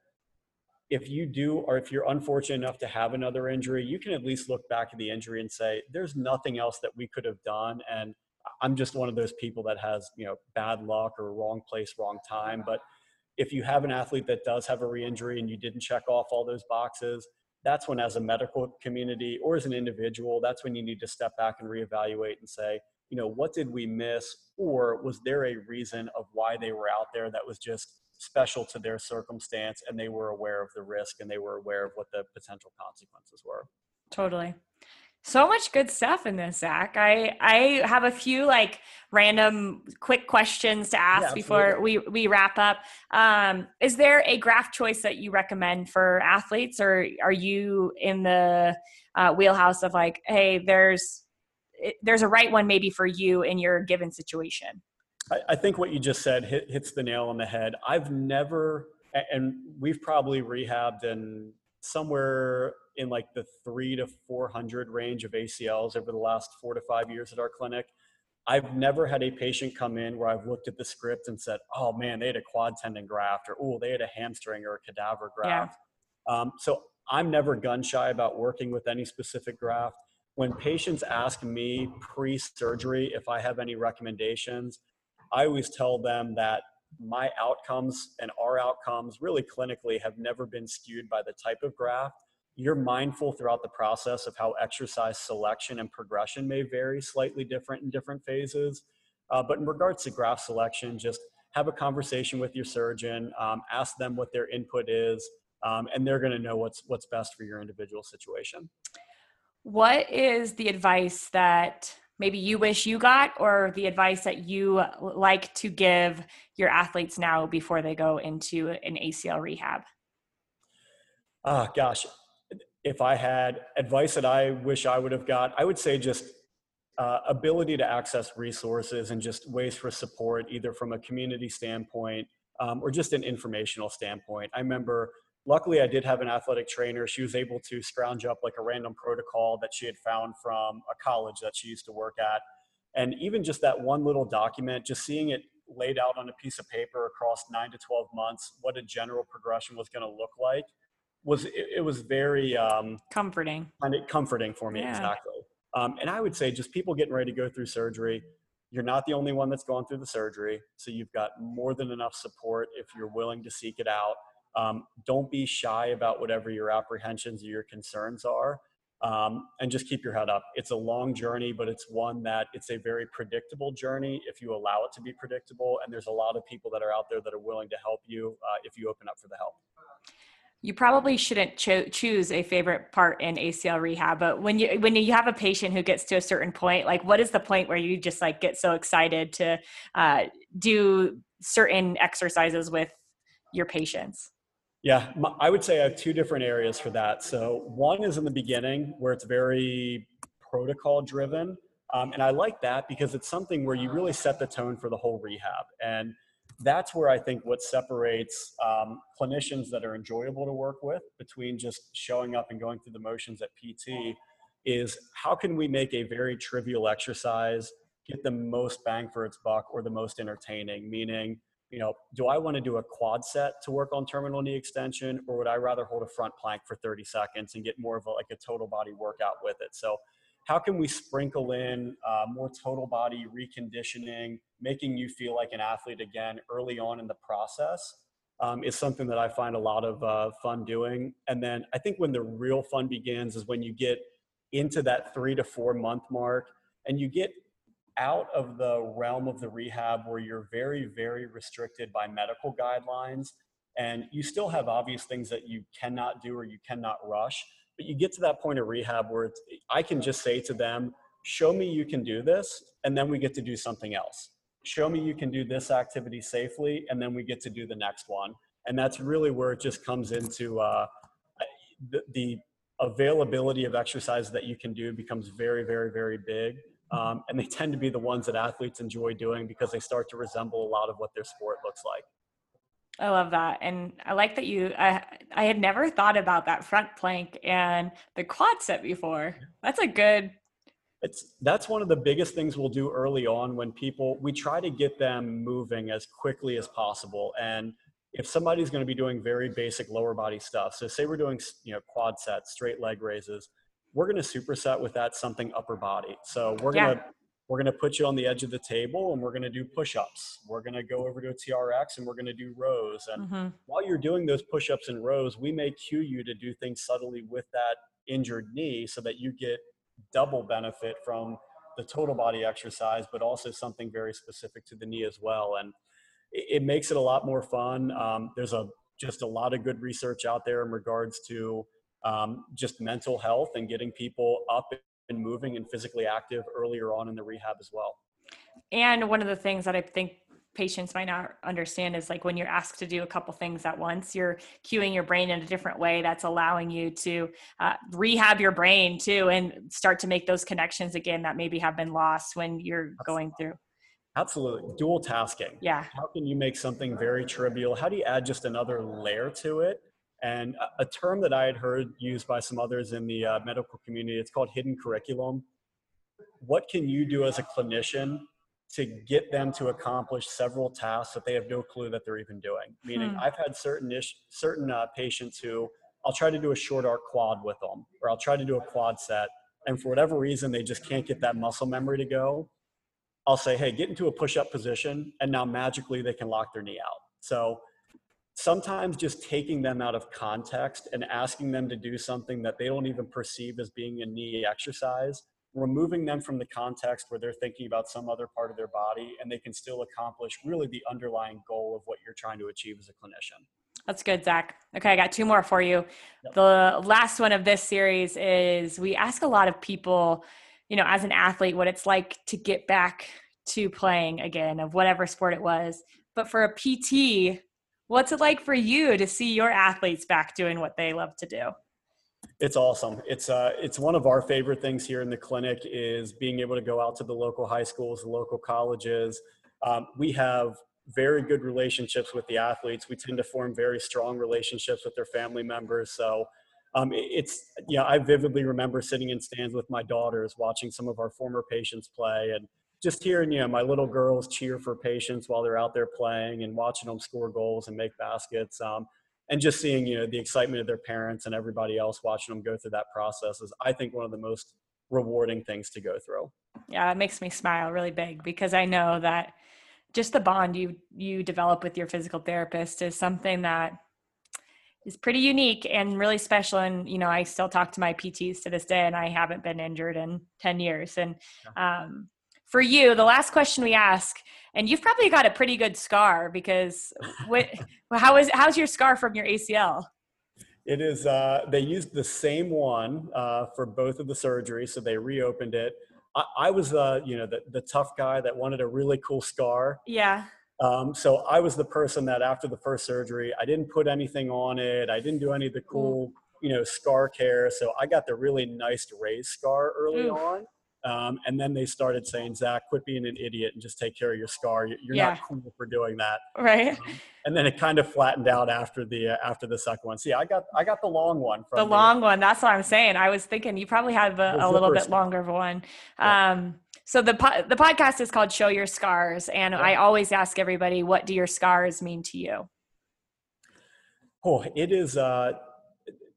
if you do or if you're unfortunate enough to have another injury, you can at least look back at the injury and say, there's nothing else that we could have done. And I'm just one of those people that has, you know, bad luck or wrong place, wrong time. But if you have an athlete that does have a re-injury and you didn't check off all those boxes that's when as a medical community or as an individual that's when you need to step back and reevaluate and say you know what did we miss? Or was there a reason of why they were out there that was just special to their circumstance and they were aware of the risk and they were aware of what the potential consequences were? Totally so much good stuff in this, Zach. I I have a few like random quick questions to ask yeah, before we we wrap up. Um, is there a graft choice that you recommend for athletes, or are you in the uh, wheelhouse of like, hey, there's there's a right one maybe for you in your given situation? I, I think what you just said hit, hits the nail on the head. I've never, and we've probably rehabbed and somewhere in like the three to 400 range of ACLs over the last four to five years at our clinic. I've never had a patient come in where I've looked at the script and said, oh man, they had a quad tendon graft, or oh, they had a hamstring or a cadaver graft. Yeah. Um, so I'm never gun shy about working with any specific graft. When patients ask me pre surgery if I have any recommendations, I always tell them that my outcomes and our outcomes really clinically have never been skewed by the type of graft you're mindful throughout the process of how exercise selection and progression may vary slightly different in different phases. Uh, but in regards to graft selection, just have a conversation with your surgeon, um, ask them what their input is, um, and they're going to know what's what's best for your individual situation. What is the advice that maybe you wish you got, or the advice that you like to give your athletes now before they go into an ACL rehab? Ah, oh, gosh, if I had advice that I wish I would have got, I would say just uh, ability to access resources and just ways for support, either from a community standpoint um, or just an informational standpoint. I remember, luckily, I did have an athletic trainer. She was able to scrounge up like a random protocol that she had found from a college that she used to work at. And even just that one little document, just seeing it laid out on a piece of paper across nine to 12 months, what a general progression was going to look like was it, it was very um, comforting. Kind of comforting for me, yeah. exactly. Um, and I would say just people getting ready to go through surgery. You're not the only one that's gone through the surgery, so you've got more than enough support if you're willing to seek it out. Um, don't be shy about whatever your apprehensions or your concerns are, um, and just keep your head up. It's a long journey, but it's one that it's a very predictable journey if you allow it to be predictable. And there's a lot of people that are out there that are willing to help you uh, if you open up for the help you probably shouldn't cho- choose a favorite part in ACL rehab, but when you when you have a patient who gets to a certain point, like what is the point where you just like get so excited to uh, do certain exercises with your patients? Yeah, I would say I have two different areas for that. So one is in the beginning where it's very protocol driven, um, and I like that because it's something where you really set the tone for the whole rehab and that's where I think what separates um, clinicians that are enjoyable to work with between just showing up and going through the motions at PT is how can we make a very trivial exercise get the most bang for its buck or the most entertaining? Meaning, you know, do I want to do a quad set to work on terminal knee extension, or would I rather hold a front plank for 30 seconds and get more of a, like a total body workout with it? So how can we sprinkle in uh, more total body reconditioning, making you feel like an athlete again early on in the process um, is something that I find a lot of uh, fun doing. And then I think when the real fun begins is when you get into that three to four month mark and you get out of the realm of the rehab where you're very, very restricted by medical guidelines and you still have obvious things that you cannot do or you cannot rush but you get to that point of rehab where I can just say to them, show me you can do this, and then we get to do something else. Show me you can do this activity safely, and then we get to do the next one. And that's really where it just comes into uh, the, the availability of exercise that you can do becomes very, very, very big. Um, and they tend to be the ones that athletes enjoy doing because they start to resemble a lot of what their sport looks like. I love that. And I like that you I I had never thought about that front plank and the quad set before. That's a good it's that's one of the biggest things we'll do early on when people we try to get them moving as quickly as possible. And if somebody's going to be doing very basic lower body stuff so say we're doing you know quad sets straight leg raises we're going to superset with that something upper body. So we're going to we're going to put you on the edge of the table and we're going to do push-ups. We're going to go over to a trx and we're going to do rows. And mm-hmm. while you're doing those push-ups and rows we may cue you to do things subtly with that injured knee so that you get double benefit from the total body exercise but also something very specific to the knee as well and it, it makes it a lot more fun um, there's a just a lot of good research out there in regards to um, just mental health and getting people up and moving and physically active earlier on in the rehab as well. And one of the things that I think patients might not understand is like when you're asked to do a couple things at once you're cueing your brain in a different way that's allowing you to uh, rehab your brain too and start to make those connections again that maybe have been lost when you're going through. Absolutely. Dual tasking. Yeah. How can you make something very trivial? How do you add just another layer to it? And a term that I had heard used by some others in the uh, medical community, it's called hidden curriculum. What can you do as a clinician to get them to accomplish several tasks that they have no clue that they're even doing? Meaning, hmm. I've had certain ish, certain uh, patients who I'll try to do a short arc quad with them, or I'll try to do a quad set, and for whatever reason they just can't get that muscle memory to go. I'll say, hey, get into a push up position, and now magically they can lock their knee out. So sometimes just taking them out of context and asking them to do something that they don't even perceive as being a knee exercise removing them from the context where they're thinking about some other part of their body and they can still accomplish really the underlying goal of what you're trying to achieve as a clinician. That's good, Zach. Okay, I got two more for you. Yep. The last one of this series is we ask a lot of people, you know, as an athlete, what it's like to get back to playing again of whatever sport it was. But for a PT, what's it like for you to see your athletes back doing what they love to do? It's awesome. It's uh, it's one of our favorite things here in the clinic is being able to go out to the local high schools, the local colleges. Um, we have very good relationships with the athletes. We tend to form very strong relationships with their family members. So um, it's yeah, I vividly remember sitting in stands with my daughters, watching some of our former patients play, and just hearing you know my little girls cheer for patients while they're out there playing, and watching them score goals and make baskets. Um, and just seeing you know the excitement of their parents and everybody else watching them go through that process is i think one of the most rewarding things to go through. Yeah it makes me smile really big because i know that just the bond you you develop with your physical therapist is something that is pretty unique and really special. And you know i still talk to my pts to this day and i haven't been injured in 10 years. And um, for you the last question we ask and you've probably got a pretty good scar because what, <laughs> how is how's your scar from your ACL? It is. Uh, they used the same one uh, for both of the surgeries, so they reopened it. I, I was, uh, you know, the, the tough guy that wanted a really cool scar. Yeah. Um, so I was the person that after the first surgery, I didn't put anything on it. I didn't do any of the cool, you know, scar care. So I got the really nice raised scar early Ooh. on. Um, and then they started saying, Zach, quit being an idiot and just take care of your scar. You're yeah. not cool for doing that. Right. Um, and then it kind of flattened out after the uh, after the second one. See, I got I got the long one. the long one. That's what I'm saying. I was thinking you probably have a, a little bit longer one. Yeah. Um, so the po- the podcast is called Show Your Scars, and yeah. I always ask everybody, what do your scars mean to you? Oh, it is. Uh,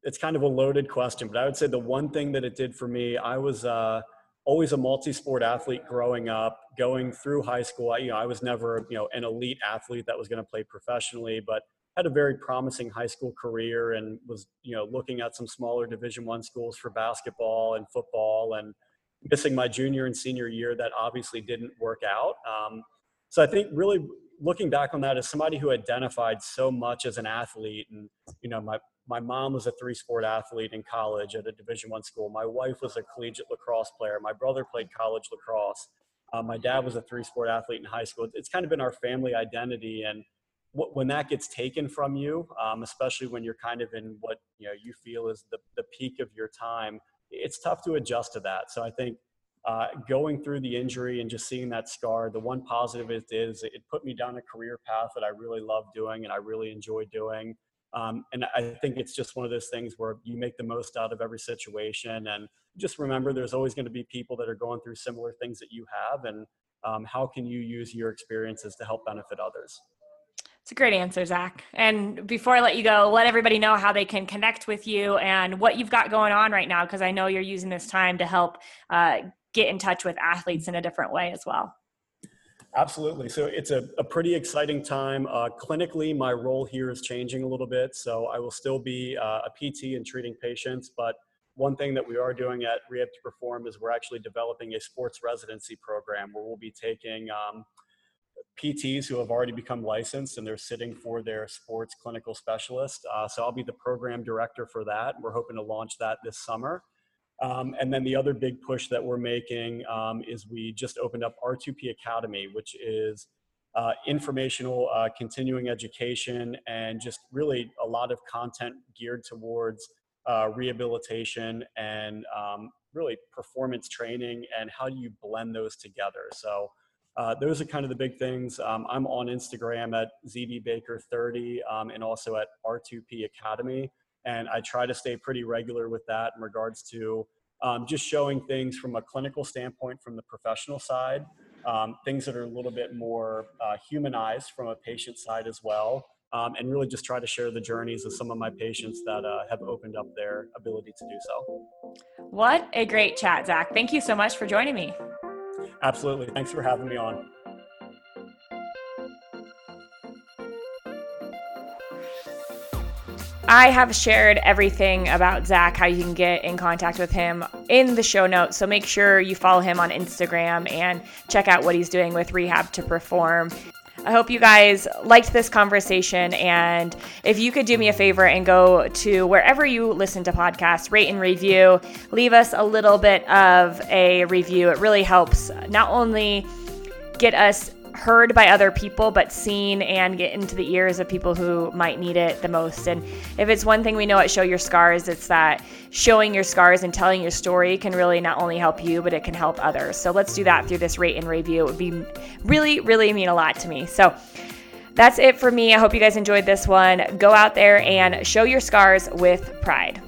it's kind of a loaded question, but I would say the one thing that it did for me, I was. Uh, always a multi-sport athlete growing up, going through high school. I, you know, I was never, you know, an elite athlete that was going to play professionally, but had a very promising high school career and was, you know, looking at some smaller Division One schools for basketball and football, and missing my junior and senior year. That obviously didn't work out. Um, so I think really looking back on that as somebody who identified so much as an athlete, and you know, my my mom was a three sport athlete in college at a division one school. My wife was a collegiate lacrosse player. My brother played college lacrosse. Uh, my dad was a three sport athlete in high school. It's kind of been our family identity and when that gets taken from you um, especially when you're kind of in what you know you feel is the, the peak of your time it's tough to adjust to that. So i think uh, going through the injury and just seeing that scar the one positive it is it put me down a career path that i really love doing and i really enjoy doing um, and I think it's just one of those things where you make the most out of every situation. And just remember, there's always going to be people that are going through similar things that you have. And um, how can you use your experiences to help benefit others? It's a great answer, Zach. And before I let you go, let everybody know how they can connect with you and what you've got going on right now, because I know you're using this time to help uh, get in touch with athletes in a different way as well. Absolutely. So it's a, a pretty exciting time. Uh, clinically, my role here is changing a little bit. So I will still be uh, a PT and treating patients, but one thing that we are doing at Rehab to Perform is we're actually developing a sports residency program where we'll be taking um, PTs who have already become licensed and they're sitting for their sports clinical specialist. Uh, so I'll be the program director for that. We're hoping to launch that this summer. Um, and then the other big push that we're making um, is we just opened up R2P Academy, which is uh, informational uh, continuing education and just really a lot of content geared towards uh, rehabilitation and um, really performance training and how do you blend those together. So uh, those are kind of the big things. Um, I'm on Instagram at ZDBaker30 um, and also at R2P Academy and I try to stay pretty regular with that in regards to um, just showing things from a clinical standpoint from the professional side, um, things that are a little bit more uh, humanized from a patient side as well, um, and really just try to share the journeys of some of my patients that uh, have opened up their ability to do so. What a great chat, Zach. Thank you so much for joining me. Absolutely. Thanks for having me on. I have shared everything about Zach, how you can get in contact with him in the show notes. So make sure you follow him on Instagram and check out what he's doing with Rehab to Perform. I hope you guys liked this conversation. And if you could do me a favor and go to wherever you listen to podcasts, rate and review, leave us a little bit of a review. It really helps not only get us heard by other people, but seen and get into the ears of people who might need it the most. And if it's one thing we know at Show Your Scars, it's that showing your scars and telling your story can really not only help you, but it can help others. So let's do that through this rate and review. It would be really, really mean a lot to me. So that's it for me. I hope you guys enjoyed this one. Go out there and show your scars with pride.